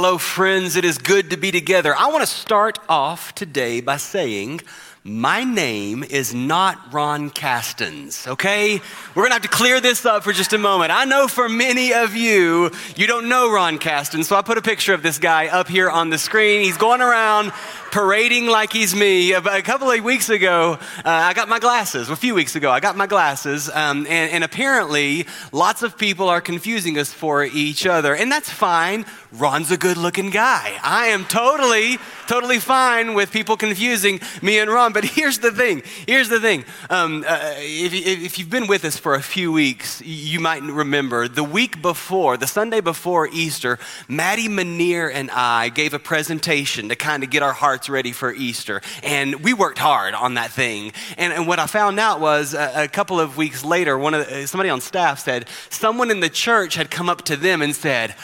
Hello, friends. It is good to be together. I want to start off today by saying, my name is not Ron Castens, okay? We're gonna have to clear this up for just a moment. I know for many of you, you don't know Ron Castens, so I put a picture of this guy up here on the screen. He's going around parading like he's me. A couple of weeks ago, uh, I got my glasses. A few weeks ago, I got my glasses, um, and, and apparently, lots of people are confusing us for each other, and that's fine. Ron's a good looking guy. I am totally, totally fine with people confusing me and Ron. But here's the thing here's the thing. Um, uh, if, if you've been with us for a few weeks, you might remember the week before, the Sunday before Easter, Maddie Manier and I gave a presentation to kind of get our hearts ready for Easter. And we worked hard on that thing. And, and what I found out was a, a couple of weeks later, one of the, somebody on staff said, someone in the church had come up to them and said,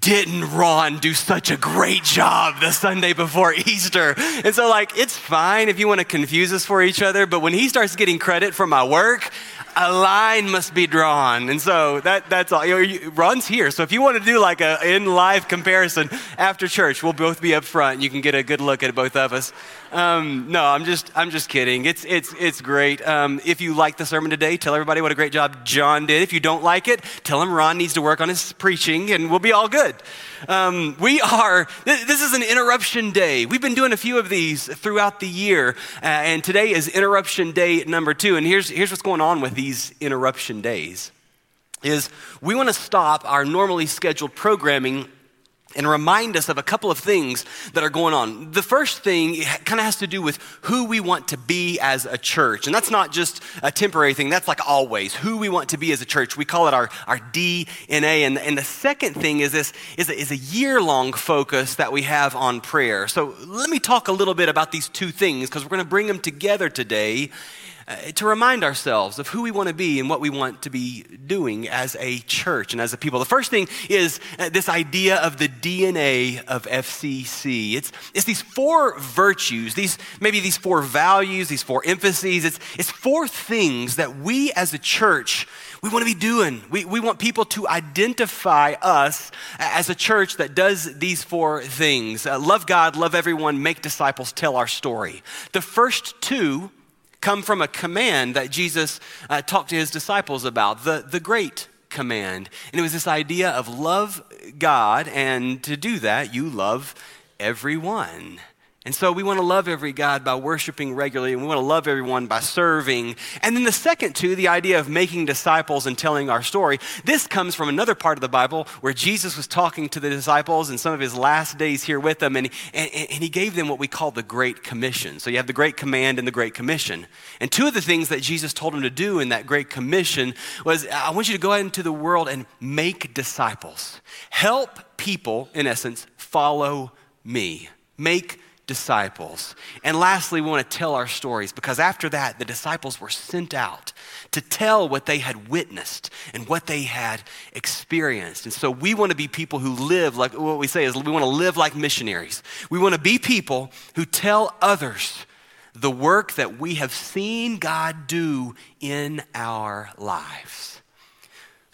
didn't Ron do such a great job the Sunday before Easter? And so, like, it's fine if you want to confuse us for each other, but when he starts getting credit for my work, a line must be drawn. And so that, that's all. You know, Ron's here. So if you want to do like a in live comparison after church, we'll both be up front. You can get a good look at both of us. Um, no, I'm just, I'm just kidding. It's, it's, it's great. Um, if you like the sermon today, tell everybody what a great job John did. If you don't like it, tell him Ron needs to work on his preaching and we'll be all good. Um, we are, this is an interruption day. We've been doing a few of these throughout the year, uh, and today is interruption day number two. And here's, here's what's going on with these interruption days is we want to stop our normally scheduled programming and remind us of a couple of things that are going on. The first thing kind of has to do with who we want to be as a church. And that's not just a temporary thing, that's like always who we want to be as a church. We call it our, our DNA. And, and the second thing is this is a, is a year long focus that we have on prayer. So let me talk a little bit about these two things because we're going to bring them together today uh, to remind ourselves of who we want to be and what we want to be doing as a church and as a people. The first thing is uh, this idea of the DNA of FCC. It's, it's these four virtues, these maybe these four values, these four emphases. It's, it's four things that we as a church we want to be doing. We, we want people to identify us as a church that does these four things uh, love God, love everyone, make disciples, tell our story. The first two come from a command that Jesus uh, talked to his disciples about, the, the great command. And it was this idea of love God, and to do that, you love everyone. And so we want to love every God by worshiping regularly, and we want to love everyone by serving. And then the second two, the idea of making disciples and telling our story, this comes from another part of the Bible where Jesus was talking to the disciples in some of his last days here with them, and, and, and he gave them what we call the Great Commission. So you have the Great Command and the Great Commission. And two of the things that Jesus told them to do in that Great Commission was I want you to go out into the world and make disciples. Help people, in essence, follow me. Make disciples. And lastly, we want to tell our stories because after that, the disciples were sent out to tell what they had witnessed and what they had experienced. And so we want to be people who live like what we say is we want to live like missionaries. We want to be people who tell others the work that we have seen God do in our lives.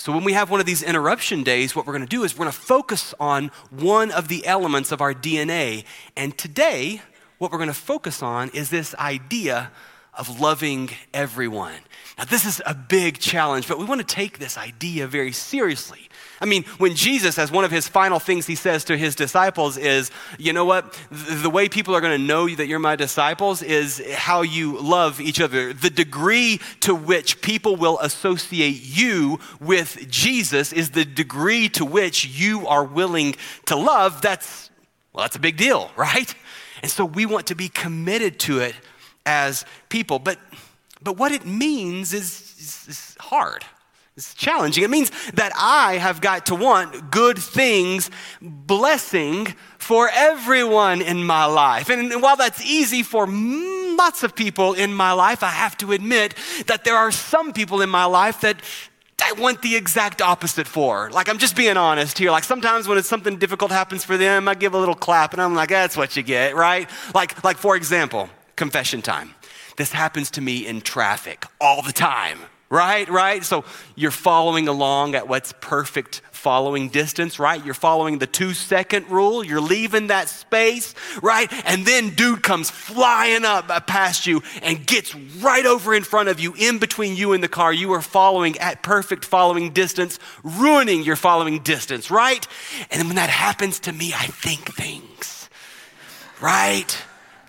So, when we have one of these interruption days, what we're going to do is we're going to focus on one of the elements of our DNA. And today, what we're going to focus on is this idea of loving everyone. Now, this is a big challenge, but we want to take this idea very seriously. I mean, when Jesus, as one of his final things he says to his disciples, is, you know what? The way people are going to know that you're my disciples is how you love each other. The degree to which people will associate you with Jesus is the degree to which you are willing to love. That's, well, that's a big deal, right? And so we want to be committed to it as people. But, but what it means is, is, is hard. It's challenging. It means that I have got to want good things, blessing for everyone in my life. And, while that's easy for lots of people in my life, I have to admit that there are some people in my life that I want the exact opposite for. Like, I'm just being honest here. Like, sometimes when it's something difficult happens for them, I give a little clap and I'm like, that's what you get, right? Like, like for example, confession time. This happens to me in traffic all the time right? Right? So you're following along at what's perfect following distance, right? You're following the two second rule. You're leaving that space, right? And then dude comes flying up past you and gets right over in front of you, in between you and the car. You are following at perfect following distance, ruining your following distance, right? And when that happens to me, I think things, right?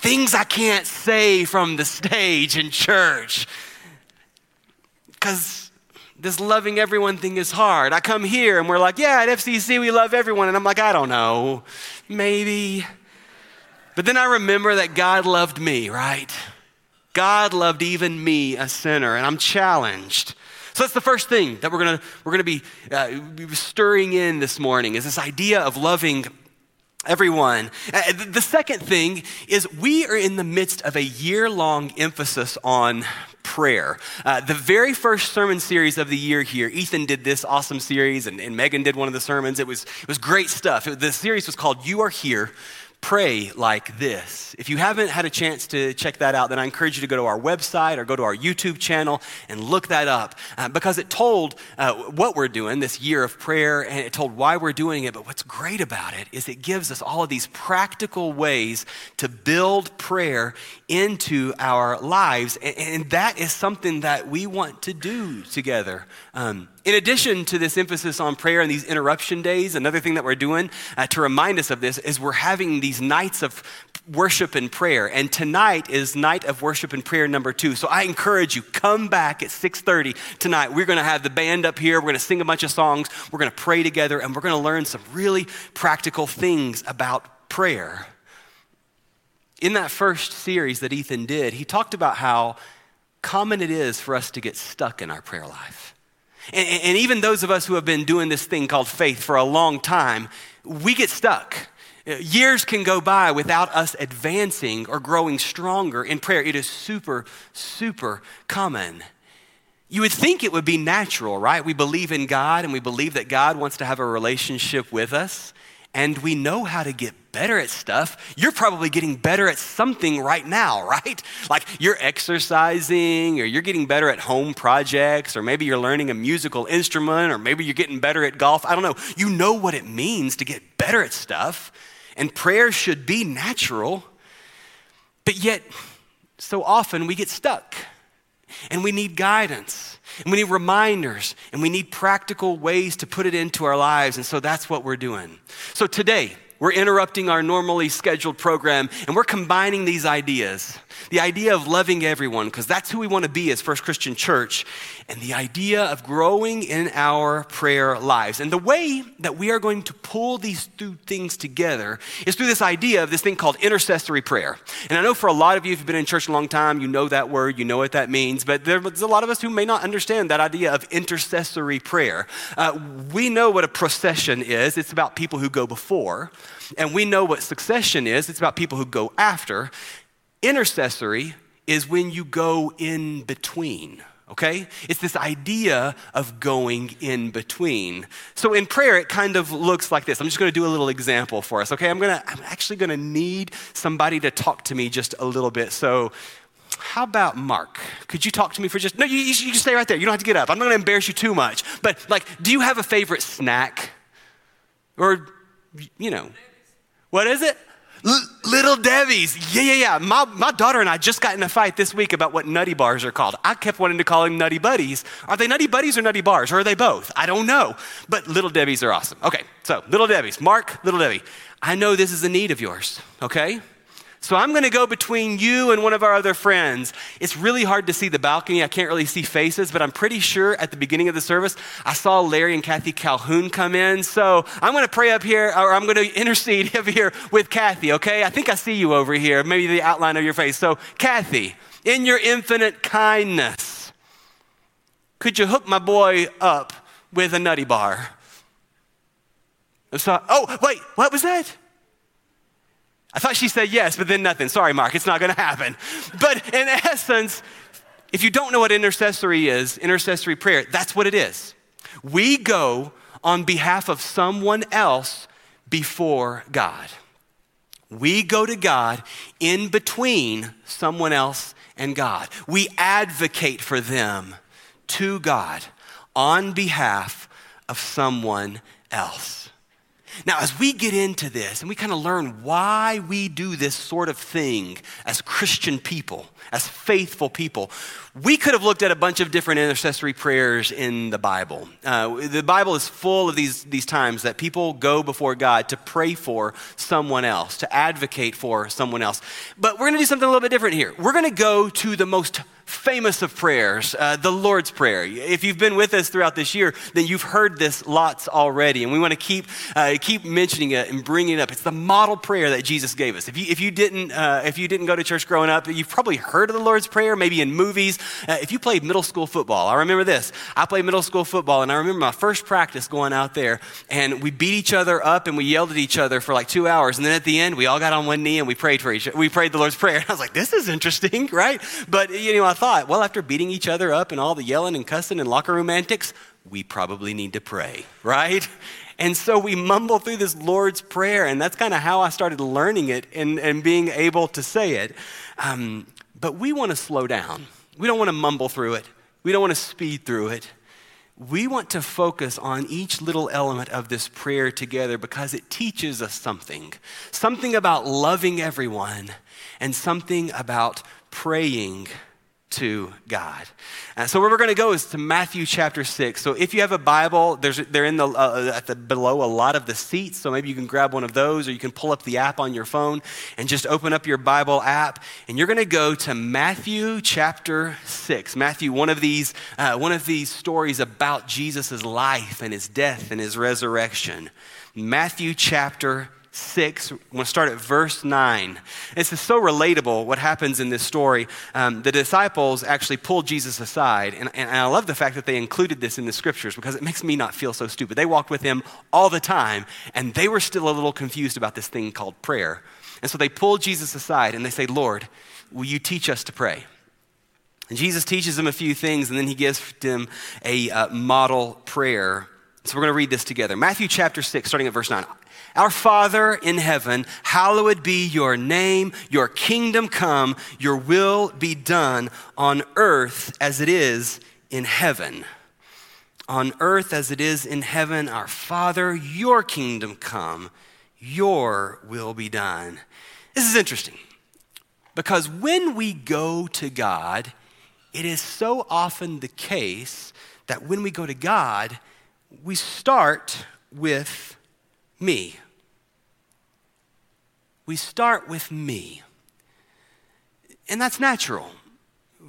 Things I can't say from the stage in church. Because this loving everyone thing is hard. I come here and we're like, yeah, at FCC we love everyone. And I'm like, I don't know, maybe. But then I remember that God loved me, right? God loved even me, a sinner, and I'm challenged. So that's the first thing that we're gonna, we're gonna be uh, stirring in this morning is this idea of loving everyone. Uh, the second thing is we are in the midst of a year long emphasis on prayer. Uh, the very first sermon series of the year here, Ethan did this awesome series, and, and Megan did one of the sermons. It was, it was great stuff. It, the series was called You Are Here pray like this. If you haven't had a chance to check that out, then I encourage you to go to our website or go to our YouTube channel and look that up uh, because it told uh, what we're doing this year of prayer and it told why we're doing it. But what's great about it is it gives us all of these practical ways to build prayer into our lives. And, and that is something that we want to do together. Um, in addition to this emphasis on prayer and these interruption days, another thing that we're doing uh, to remind us of this is we're having these nights of worship and prayer. And tonight is night of worship and prayer number two. So I encourage you, come back at 6:30 tonight. We're going to have the band up here. We're going to sing a bunch of songs. We're going to pray together, and we're going to learn some really practical things about prayer. In that first series that Ethan did, he talked about how common it is for us to get stuck in our prayer life. And, and even those of us who have been doing this thing called faith for a long time, we get stuck. Years can go by without us advancing or growing stronger in prayer. It is super, super common. You would think it would be natural, right? We believe in God and we believe that God wants to have a relationship with us and we know how to get better at stuff. You're probably getting better at something right now, right? Like you're exercising, or you're getting better at home projects, or maybe you're learning a musical instrument, or maybe you're getting better at golf. I don't know. You know what it means to get better at stuff, and prayer should be natural. But yet, so often we get stuck, and we need guidance. And we need reminders and we need practical ways to put it into our lives. And so that's what we're doing. So today, we're interrupting our normally scheduled program and we're combining these ideas the idea of loving everyone, because that's who we want to be as First Christian Church, and the idea of growing in our prayer lives. And the way that we are going to pull these two things together is through this idea of this thing called intercessory prayer. And I know for a lot of you, if you've been in church a long time, you know that word, you know what that means, but there's a lot of us who may not understand that idea of intercessory prayer. Uh, we know what a procession is, it's about people who go before. And we know what succession is, it's about people who go after. Intercessory is when you go in between okay? It's this idea of going in between. So in prayer, it kind of looks like this. I'm just going to do a little example for us, okay? I'm to, I'm actually going to need somebody to talk to me just a little bit. So how about Mark? Could you talk to me for just, no, you, you, you stay right there. You don't have to get up. I'm not going to embarrass you too much. But like, do you have a favorite snack? Or, you know, what is it? L- little Debbie's. Yeah, yeah, yeah. My, my daughter and I just got in a fight this week about what nutty bars are called. I kept wanting to call them nutty buddies. Are they nutty buddies or nutty bars? Or are they both? I don't know. But little Debbie's are awesome. Okay, so little Debbie's. Mark, little Debbie. I know this is a need of yours, okay? So I'm going to go between you and one of our other friends. It's really hard to see the balcony. I can't really see faces, but I'm pretty sure at the beginning of the service, I saw Larry and Kathy Calhoun come in. So I'm going to pray up here, or I'm going to intercede up here with Kathy, okay? I think I see you over here, maybe the outline of your face. So, Kathy, in your infinite kindness, could you hook my boy up with a nutty bar? So, oh, wait, what was that? I thought she said yes, but then nothing. Sorry, Mark, it's not going to happen. But in essence, if you don't know what intercessory is, intercessory prayer, that's what it is. We go on behalf of someone else before God. We go to God in between someone else and God. We advocate for them to God on behalf of someone else. Now, as we get into this and we kind of learn why we do this sort of thing as Christian people, as faithful people, we could have looked at a bunch of different intercessory prayers in the Bible. Uh, the Bible is full of these, these times that people go before God to pray for someone else, to advocate for someone else. But we're going to do something a little bit different here. We're going to go to the most famous of prayers, uh, the Lord's Prayer. If you've been with us throughout this year, then you've heard this lots already, and we want to keep uh, keep mentioning it and bringing it up. It's the model prayer that Jesus gave us. If you if you didn't uh, if you didn't go to church growing up, you've probably heard of the Lord's Prayer, maybe in movies. Uh, if you played middle school football, I remember this. I played middle school football, and I remember my first practice going out there, and we beat each other up and we yelled at each other for like two hours, and then at the end, we all got on one knee and we prayed for each. Other. We prayed the Lord's Prayer. And I was like, this is interesting, right? But you know, I thought, well, after beating each other up and all the yelling and cussing and locker room antics, we probably need to pray, right? And so we mumble through this Lord's Prayer, and that's kind of how I started learning it and, and being able to say it. Um, but we want to slow down. We don't want to mumble through it, we don't want to speed through it. We want to focus on each little element of this prayer together because it teaches us something something about loving everyone and something about praying to God. And so where we're going to go is to Matthew chapter 6. So if you have a Bible, there's, they're in the, uh, at the, below a lot of the seats. So maybe you can grab one of those or you can pull up the app on your phone and just open up your Bible app. And you're going to go to Matthew chapter 6. Matthew, one of these, uh, one of these stories about Jesus' life and his death and his resurrection. Matthew chapter 6. I'm going to start at verse 9. This is so relatable what happens in this story. Um, the disciples actually pulled Jesus aside, and, and I love the fact that they included this in the scriptures because it makes me not feel so stupid. They walked with him all the time, and they were still a little confused about this thing called prayer. And so they pulled Jesus aside and they say, Lord, will you teach us to pray? And Jesus teaches them a few things, and then he gives them a uh, model prayer. So we're going to read this together. Matthew chapter 6, starting at verse 9. Our Father in heaven, hallowed be your name, your kingdom come, your will be done on earth as it is in heaven. On earth as it is in heaven, our Father, your kingdom come, your will be done. This is interesting because when we go to God, it is so often the case that when we go to God, we start with me we start with me. And that's natural.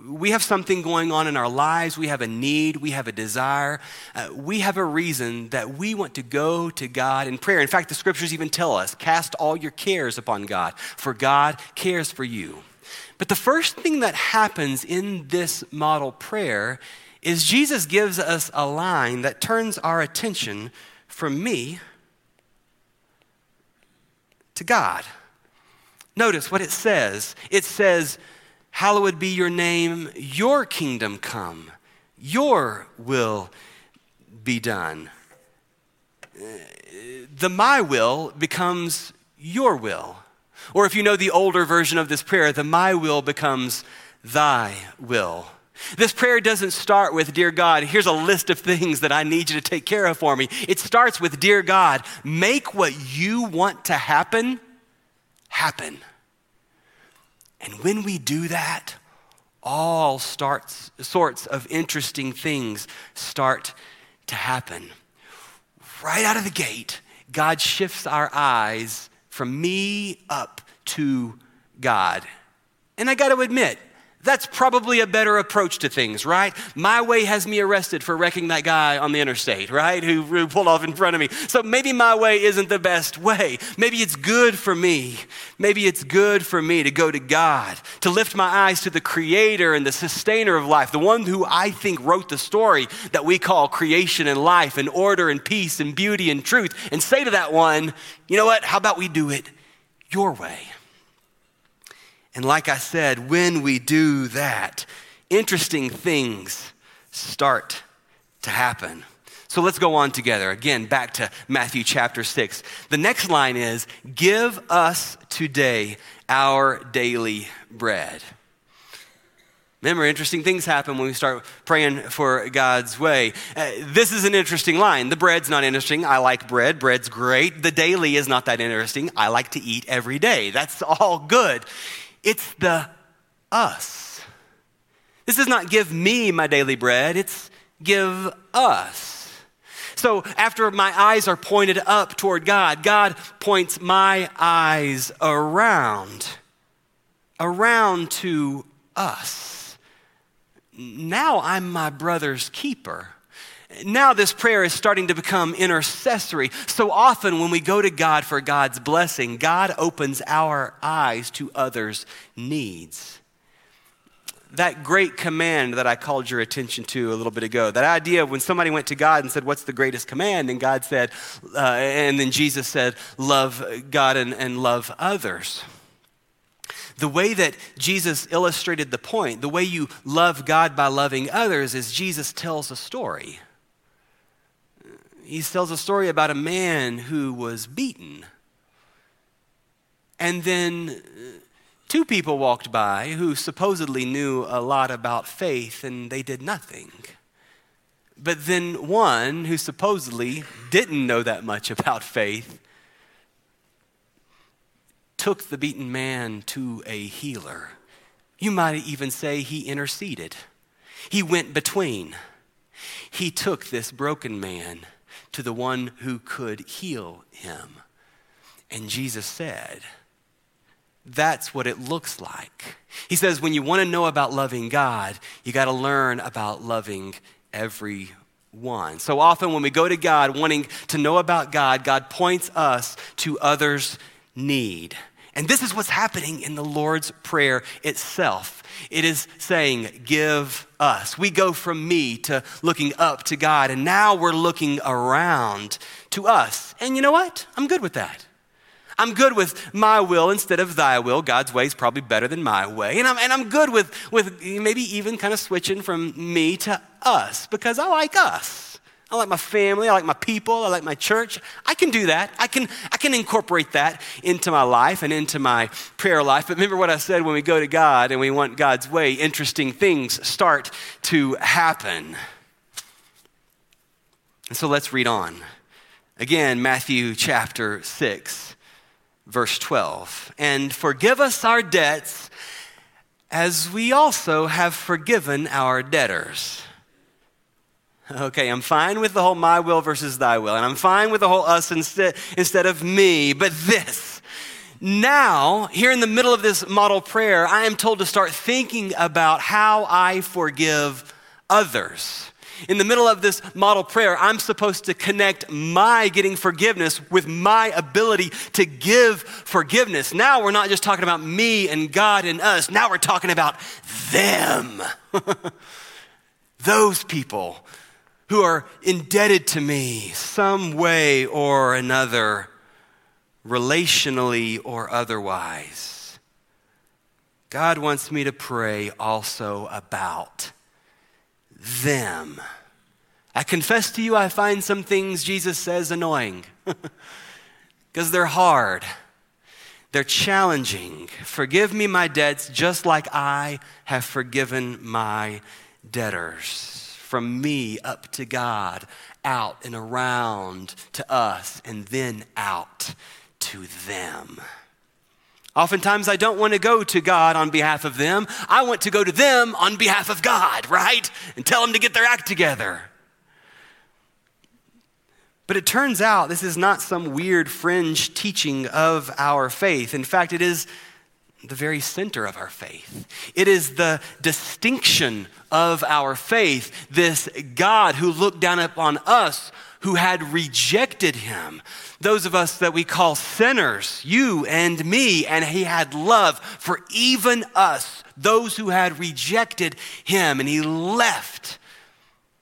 We have something going on in our lives. We have a need. We have a desire. Uh, we have a reason that we want to go to God in prayer. In fact, the scriptures even tell us cast all your cares upon God, for God cares for you. But the first thing that happens in this model prayer is Jesus gives us a line that turns our attention from me to God. Notice what it says. It says, Hallowed be your name, your kingdom come, your will be done. The my will becomes your will. Or if you know the older version of this prayer, the my will becomes thy will. This prayer doesn't start with, Dear God, here's a list of things that I need you to take care of for me. It starts with, Dear God, make what you want to happen happen. And when we do that, all starts, sorts of interesting things start to happen. Right out of the gate, God shifts our eyes from me up to God. And I got to admit, that's probably a better approach to things, right? My way has me arrested for wrecking that guy on the interstate, right? Who, who, pulled off in front of me. So maybe my way isn't the best way. Maybe it's good for me. Maybe it's good for me to go to God, to lift my eyes to the creator and the sustainer of life, the one who I think wrote the story that we call creation and life and order and peace and beauty and truth, and say to that one, you know what? How about we do it your way? And like I said, when we do that, interesting things start to happen. So let's go on together. Again, back to Matthew chapter 6. The next line is Give us today our daily bread. Remember, interesting things happen when we start praying for God's way. Uh, this is an interesting line. The bread's not interesting. I like bread. Bread's great. The daily is not that interesting. I like to eat every day. That's all good. It's the us. This does not give me my daily bread, it's give us. So after my eyes are pointed up toward God, God points my eyes around, around to us now I'm my brother's keeper. Now, this prayer is starting to become intercessory. So often, when we go to God for God's blessing, God opens our eyes to others' needs. That great command that I called your attention to a little bit ago, that idea of when somebody went to God and said, What's the greatest command? And God said, uh, and then Jesus said, Love God and, and love others. The way that Jesus illustrated the point, the way you love God by loving others, is Jesus tells a story. He tells a story about a man who was beaten. And then uh, two people walked by who supposedly knew a lot about faith and they did nothing. But then one who supposedly didn't know that much about faith took the beaten man to a healer. You might even say he interceded. He went between. He took this broken man to the one who could heal him. And Jesus said, That's what it looks like. He says, When you want to know about loving God, you got to learn about loving everyone. So often, when we go to God wanting to know about God, God points us to others' need. And this is what's happening in the Lord's Prayer itself. It is saying, Give us. We go from me to looking up to God, and now we're looking around to us. And you know what? I'm good with that. I'm good with my will instead of thy will. God's way is probably better than my way. And I'm, and I'm good with, with maybe even kind of switching from me to us because I like us. I like my family. I like my people. I like my church. I can do that. I can, I can incorporate that into my life and into my prayer life. But remember what I said when we go to God and we want God's way, interesting things start to happen. And so let's read on. Again, Matthew chapter 6, verse 12. And forgive us our debts as we also have forgiven our debtors. Okay, I'm fine with the whole my will versus thy will, and I'm fine with the whole us instead, instead of me, but this. Now, here in the middle of this model prayer, I am told to start thinking about how I forgive others. In the middle of this model prayer, I'm supposed to connect my getting forgiveness with my ability to give forgiveness. Now we're not just talking about me and God and us, now we're talking about them. Those people who are indebted to me some way or another, relationally or otherwise. God wants me to pray also about them. I confess to you, I find some things Jesus says annoying because they're hard. They're challenging. Forgive me my debts just like I have forgiven my debtors from me up to God, out and around to us, and then out to them. Oftentimes, I don't want to go to God on behalf of them. I want to go to them on behalf of God, right? And tell them to get their act together. But it turns out this is not some weird fringe teaching of our faith. In fact, it is the very center of our faith. It is the distinction of our faith. This God who looked down upon us who had rejected him. Those of us that we call sinners, you and me, and he had love for even us, those who had rejected him, and he left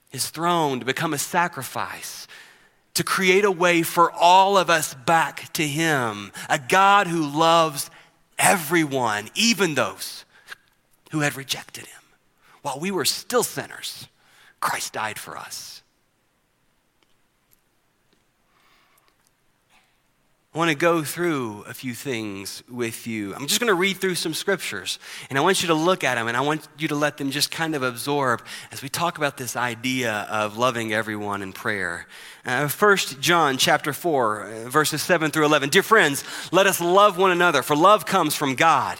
his throne to become a sacrifice to create a way for all of us back to him, a God who loves everyone, even those who had rejected him. While we were still sinners, Christ died for us. I want to go through a few things with you. I'm just going to read through some scriptures, and I want you to look at them, and I want you to let them just kind of absorb as we talk about this idea of loving everyone in prayer. Uh, 1 John chapter 4, uh, verses 7 through 11. Dear friends, let us love one another, for love comes from God.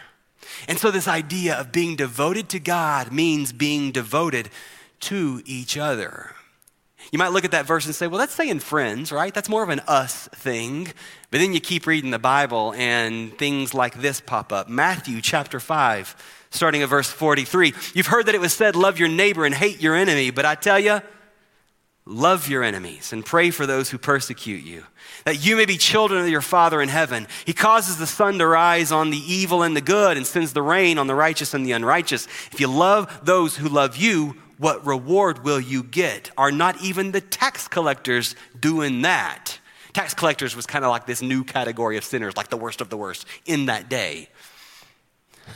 And so, this idea of being devoted to God means being devoted to each other. You might look at that verse and say, well, that's saying friends, right? That's more of an us thing. But then you keep reading the Bible and things like this pop up. Matthew chapter 5 starting at verse 43. You've heard that it was said, Love your neighbor and hate your enemy, but I tell you, love your enemies and pray for those who persecute you, that you may be children of your Father in heaven. He causes the sun to rise on the evil and the good and sends the rain on the righteous and the unrighteous. If you love those who love you, what reward will you get? Are not even the tax collectors doing that? Tax collectors was kind of like this new category of sinners, like the worst of the worst in that day.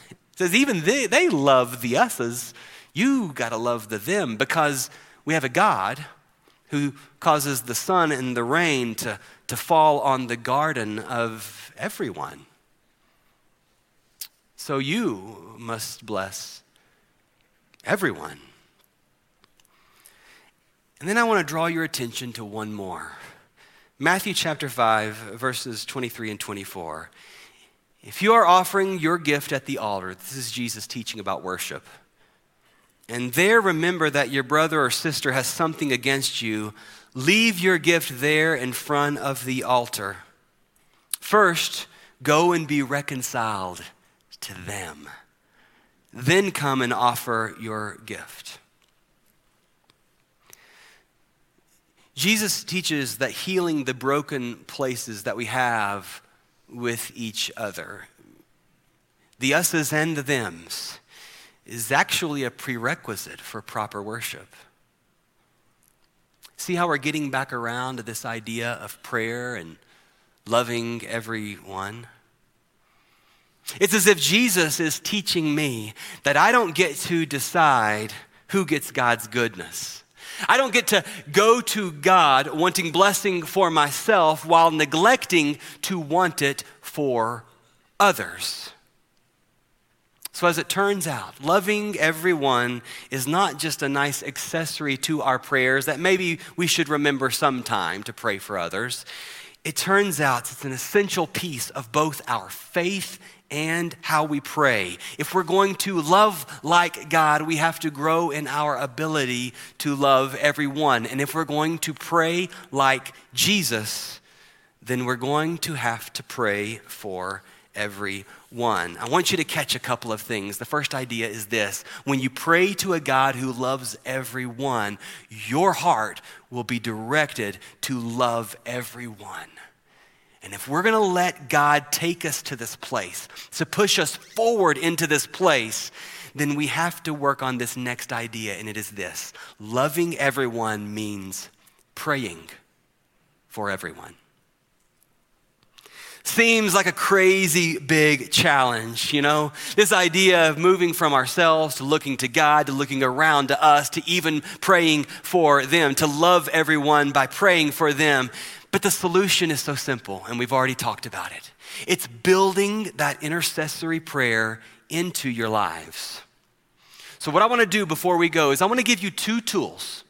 It says even they, they love the us's. You got to love the them because we have a God who causes the sun and the rain to, to fall on the garden of everyone. So you must bless everyone. And then I want to draw your attention to one more. Matthew chapter 5, verses 23 and 24. If you are offering your gift at the altar, this is Jesus teaching about worship, and there remember that your brother or sister has something against you, leave your gift there in front of the altar. First, go and be reconciled to them. Then come and offer your gift. Jesus teaches that healing the broken places that we have with each other. The us's and the them's is actually a prerequisite for proper worship. See how we're getting back around to this idea of prayer and loving everyone? It's as if Jesus is teaching me that I don't get to decide who gets God's goodness. I don't get to go to God wanting blessing for myself while neglecting to want it for others. So, as it turns out, loving everyone is not just a nice accessory to our prayers that maybe we should remember sometime to pray for others. It turns out it's an essential piece of both our faith and how we pray. If we're going to love like God, we have to grow in our ability to love everyone. And if we're going to pray like Jesus, then we're going to have to pray for everyone. I want you to catch a couple of things. The first idea is this when you pray to a God who loves everyone, your heart will be directed to love everyone. And if we're going to let God take us to this place, to push us forward into this place, then we have to work on this next idea, and it is this loving everyone means praying for everyone. Seems like a crazy big challenge, you know? This idea of moving from ourselves to looking to God, to looking around to us, to even praying for them, to love everyone by praying for them. But the solution is so simple, and we've already talked about it. It's building that intercessory prayer into your lives. So, what I want to do before we go is I want to give you two tools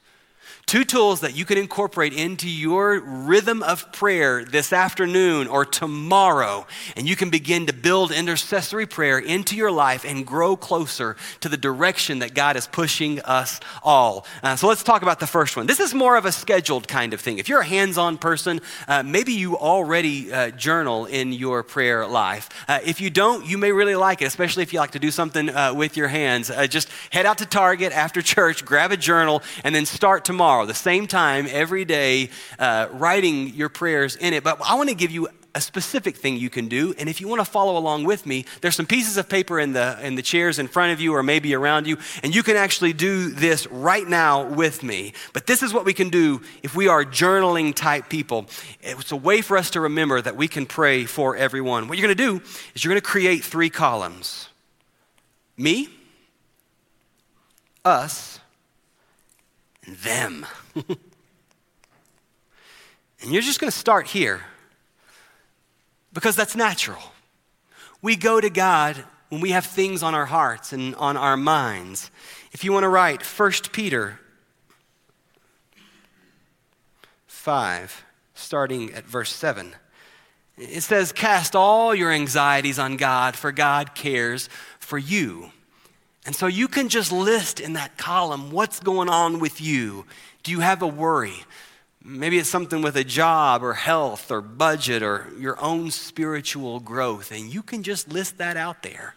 Two tools that you can incorporate into your rhythm of prayer this afternoon or tomorrow, and you can begin to build intercessory prayer into your life and grow closer to the direction that God is pushing us all. Uh, so let's talk about the first one. This is more of a scheduled kind of thing. If you're a hands on person, uh, maybe you already uh, journal in your prayer life. Uh, if you don't, you may really like it, especially if you like to do something uh, with your hands. Uh, just head out to Target after church, grab a journal, and then start tomorrow tomorrow, the same time, every day, uh, writing your prayers in it. But I want to give you a specific thing you can do. And if you want to follow along with me, there's some pieces of paper in the, in the chairs in front of you or maybe around you, and you can actually do this right now with me. But this is what we can do if we are journaling type people. It's a way for us to remember that we can pray for everyone. What you're going to do is you're going to create three columns me, us, them. and you're just going to start here because that's natural. We go to God when we have things on our hearts and on our minds. If you want to write 1 Peter 5, starting at verse 7, it says, Cast all your anxieties on God, for God cares for you. And so you can just list in that column what's going on with you. Do you have a worry? Maybe it's something with a job or health or budget or your own spiritual growth, and you can just list that out there.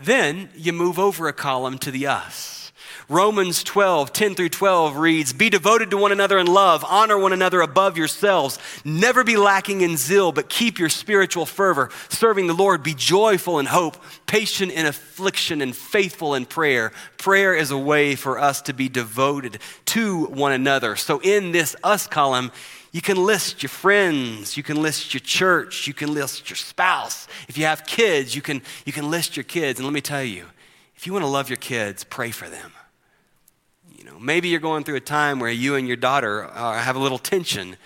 Then you move over a column to the us. Romans 12, 10 through 12 reads, Be devoted to one another in love, honor one another above yourselves, never be lacking in zeal, but keep your spiritual fervor, serving the Lord. Be joyful in hope, patient in affliction, and faithful in prayer. Prayer is a way for us to be devoted to one another. So in this us column, you can list your friends, you can list your church, you can list your spouse. If you have kids, you can, you can list your kids. And let me tell you, if you want to love your kids, pray for them maybe you're going through a time where you and your daughter uh, have a little tension.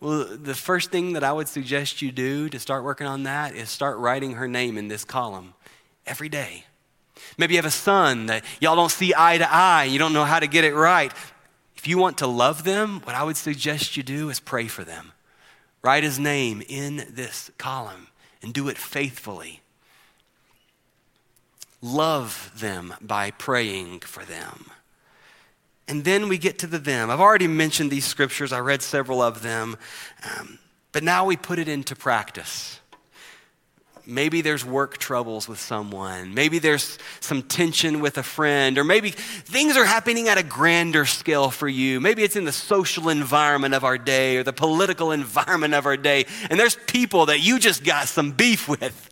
Well, the first thing that I would suggest you do to start working on that is start writing her name in this column every day. Maybe you have a son that y'all don't see eye to eye, you don't know how to get it right. If you want to love them, what I would suggest you do is pray for them. Write his name in this column and do it faithfully. Love them by praying for them. And then we get to the them. I've already mentioned these scriptures, I read several of them, um, but now we put it into practice. Maybe there's work troubles with someone. Maybe there's some tension with a friend, or maybe things are happening at a grander scale for you. Maybe it's in the social environment of our day or the political environment of our day, and there's people that you just got some beef with.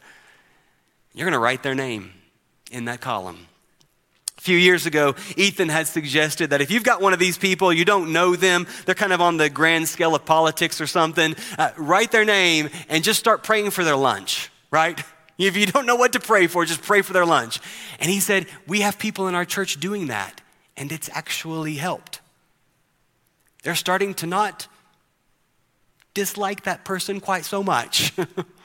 You're going to write their name in that column. A few years ago, Ethan had suggested that if you've got one of these people, you don't know them, they're kind of on the grand scale of politics or something, uh, write their name and just start praying for their lunch, right? If you don't know what to pray for, just pray for their lunch. And he said, We have people in our church doing that, and it's actually helped. They're starting to not dislike that person quite so much.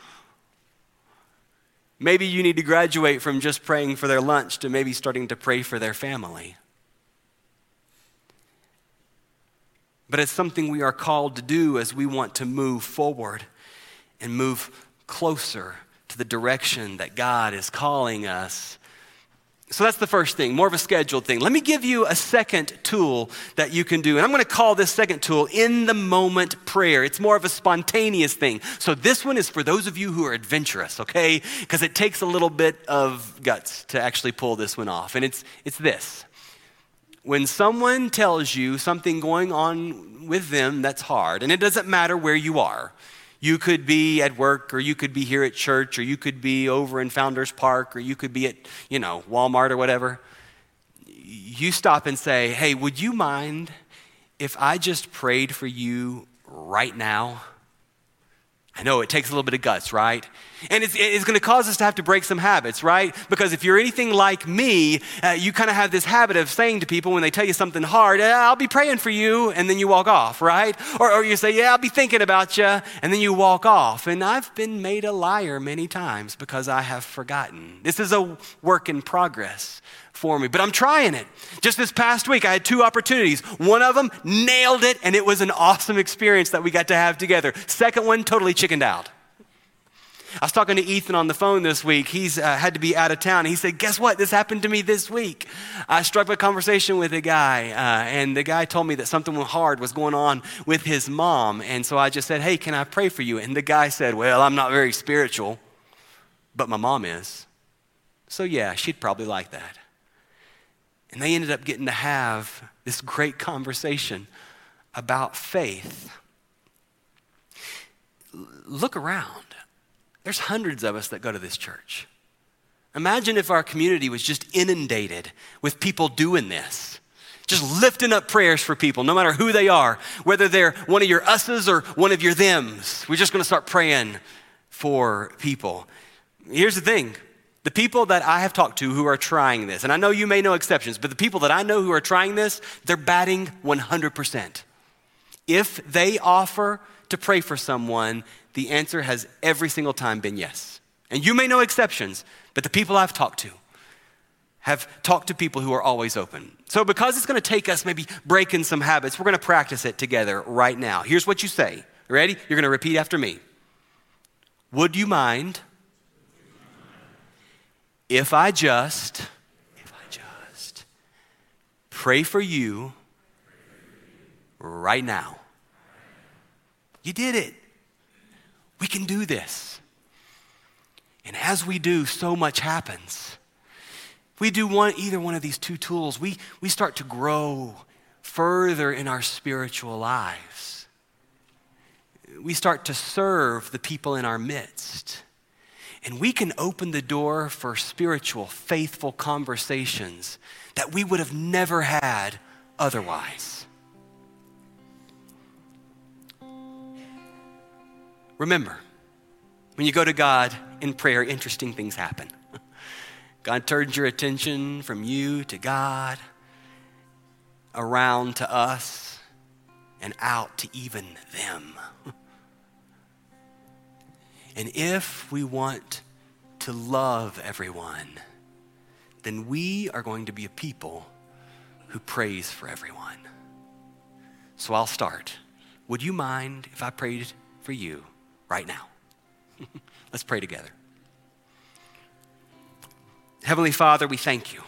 Maybe you need to graduate from just praying for their lunch to maybe starting to pray for their family. But it's something we are called to do as we want to move forward and move closer to the direction that God is calling us so that's the first thing, more of a scheduled thing. Let me give you a second tool that you can do. And I'm going to call this second tool in the moment prayer. It's more of a spontaneous thing. So this one is for those of you who are adventurous, okay? Because it takes a little bit of guts to actually pull this one off. And it's, it's this when someone tells you something going on with them that's hard, and it doesn't matter where you are, you could be at work, or you could be here at church, or you could be over in Founders Park, or you could be at, you know, Walmart or whatever. You stop and say, Hey, would you mind if I just prayed for you right now? I know it takes a little bit of guts, right? And it's, it's going to cause us to have to break some habits, right? Because if you're anything like me, uh, you kind of have this habit of saying to people when they tell you something hard, yeah, I'll be praying for you, and then you walk off, right? Or, or you say, yeah, I'll be thinking about you, and then you walk off. And I've been made a liar many times because I have forgotten. This is a work in progress for me, but I'm trying it. Just this past week, I had two opportunities. One of them nailed it, and it was an awesome experience that we got to have together. Second one, totally chickened out. I was talking to Ethan on the phone this week. He's uh, had to be out of town. He said, Guess what? This happened to me this week. I struck a conversation with a guy, uh, and the guy told me that something hard was going on with his mom. And so I just said, Hey, can I pray for you? And the guy said, Well, I'm not very spiritual, but my mom is. So yeah, she'd probably like that. And they ended up getting to have this great conversation about faith. look around. There's hundreds of us that go to this church. Imagine if our community was just inundated with people doing this, just lifting up prayers for people, no matter who they are, whether they're one of your us's or one of your thems. We're just going to start praying for people. Here's the thing the people that I have talked to who are trying this, and I know you may know exceptions, but the people that I know who are trying this, they're batting 100%. If they offer to pray for someone, the answer has every single time been yes. And you may know exceptions, but the people I've talked to have talked to people who are always open. So, because it's to take us maybe breaking some habits, we're to practice it together right now. Here's what you say. Ready? You're to repeat after me. Would you mind if I just, if I just pray for you right now. You did it. We can do this. And as we do, so much happens. We do one, either one of these two tools, we, we start to grow further in our spiritual lives. We start to serve the people in our midst. And we can open the door for spiritual, faithful conversations that we would have never had otherwise. Remember, when you go to God in prayer, interesting things happen. God turns your attention from you to God, around to us, and out to even them. And if we want to love everyone, then we are going to be a people who prays for everyone. So I'll start. Would you mind if I prayed for you right now? Let's pray together. Heavenly Father, we thank you.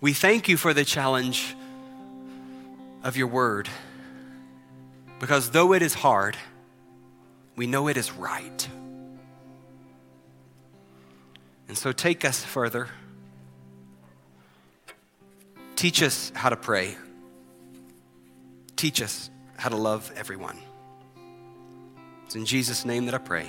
We thank you for the challenge of your word. Because though it is hard, we know it is right. And so take us further. Teach us how to pray. Teach us how to love everyone. It's in Jesus' name that I pray.